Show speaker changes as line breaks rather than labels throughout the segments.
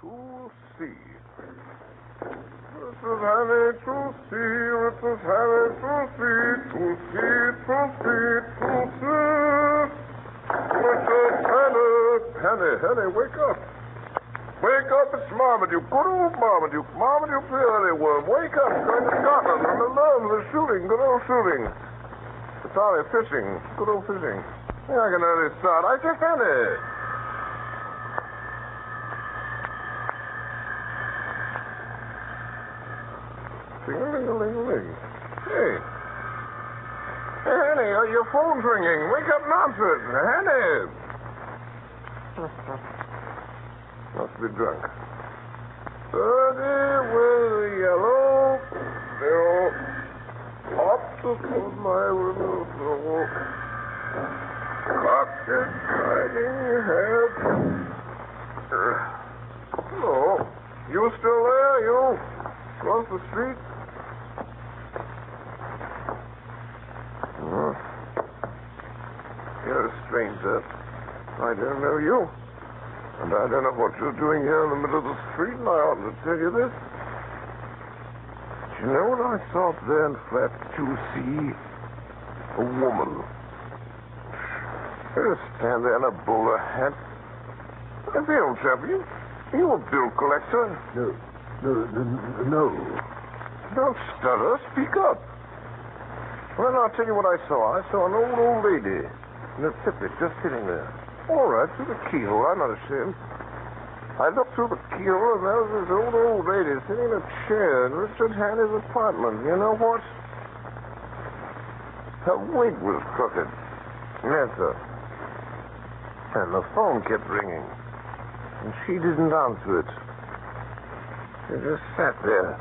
to see. Mrs. Hannay to see, Mrs. Hannay to see, to see, to see, to see. Mrs. Hannay, Hannay, Hannay, wake up. Wake up, it's Marmaduke. Good old Marmaduke. Marmaduke the earlyworm. Wake up. Going to Scotland. I'm alone. The shooting. Good old shooting. Sorry, fishing. Good old fishing. Yeah, I can early start. I say, Fanny. Ting-a-ling-a-ling-a-ling. Hey. Hey, Henny, uh, your phone's ringing. Wake up and answer it. Henny. Must be drunk. Birdie with a yellow bill. Put my throat. Cock is hiding head. Hello. You still there, you? Across the street? Hmm. You're a stranger. I don't know you. And I don't know what you're doing here in the middle of the street, and I ought to tell you this. Do you know what I saw up there in flat 2C? A woman. Her stand there in a bowler hat. Hey, old chap, you, you a bill collector?
No, no, no, no.
Don't stutter. Speak up. Well, I'll tell you what I saw. I saw an old, old lady in a tippet just sitting there. All right, through the keyhole. I'm not ashamed. I looked through the keyhole, and there was this old, old lady sitting in a chair in Richard Hannay's apartment. You know what? Her wig was crooked. Yes, sir. And the phone kept ringing. And she didn't answer it. She just sat there.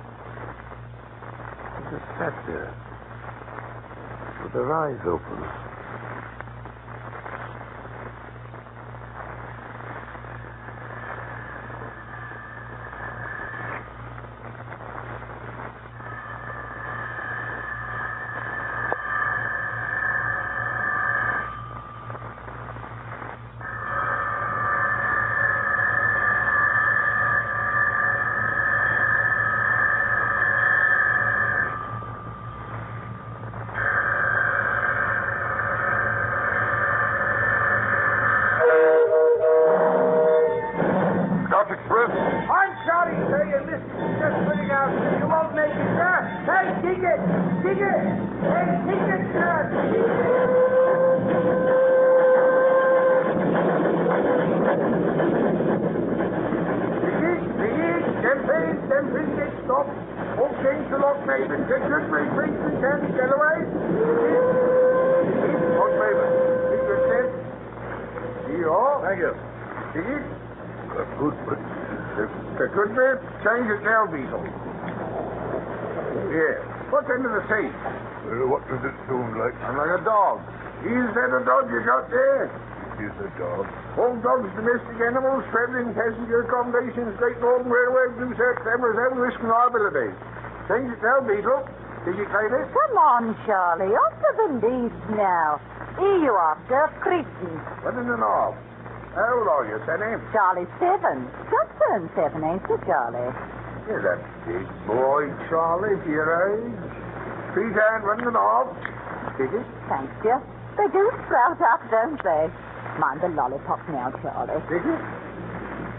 She just sat there. With her eyes open.
Hey, ticket! Ticket! Hey, ticket, sir! Ticket, ticket, champagne, champagne, get stop. All change to Lochmaben. Get good free drinks and candy, get away. Ticket,
Lochmaben.
ticket, ten. Here.
Thank you.
Good,
The good change your tail beetle. Yeah. What's under the seat?
uh, what does it sound like?
I'm like a dog. Is that a dog you got there? there?
Is a dog.
All dogs, domestic animals, traveling passenger accommodations, Great Northern Railway, Blue Search, cameras, and risk and liability. Change your tail beetle. Did you say this?
Come on, Charlie. Off to the leads now. Here you are, Sir Cretan.
What in the knob? How old are you, Sonny?
Charlie seven. Just turned seven, ain't you, Charlie?
He's a big boy, Charlie, for your age. Three down, running off. Did it?
Thanks, dear. They do sprout up, don't they? Mind the lollipop now, Charlie.
Ticket?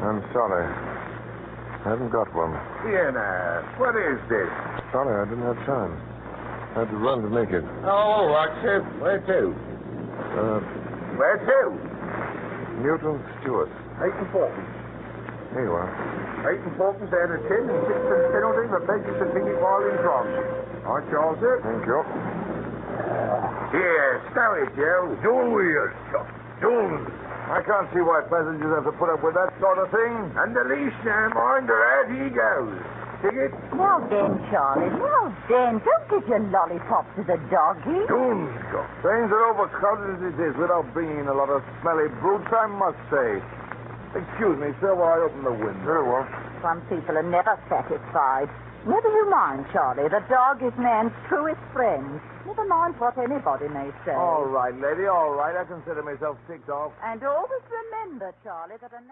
I'm sorry. I haven't got one.
Here now. what is this?
Sorry, I didn't have time. I had to run to make it.
Oh, what's it? Where to?
Uh,
Where to?
Newton Stewart.
8 and
4. You are.
Eight important out of ten and sixpence penalty for Badger's continued while in France. All right, Charles, sir.
Thank you.
Here, stow it, Joe.
do your uh, stuff, do.
I can't see why passengers have to put up with that sort of thing.
And the least now, mind her, as he goes. Dig
it? Well then, Charlie, well then. Don't give your lollipop to the doggy.
Don't go.
Things are overcrowded as it is without bringing in a lot of smelly brutes, I must say. Excuse me, sir, while I open the window. Very well.
Some people are never satisfied. Never you mind, Charlie. The dog is man's truest friend. Never mind what anybody may say.
All right, lady, all right. I consider myself ticked off.
And always remember, Charlie, that a man...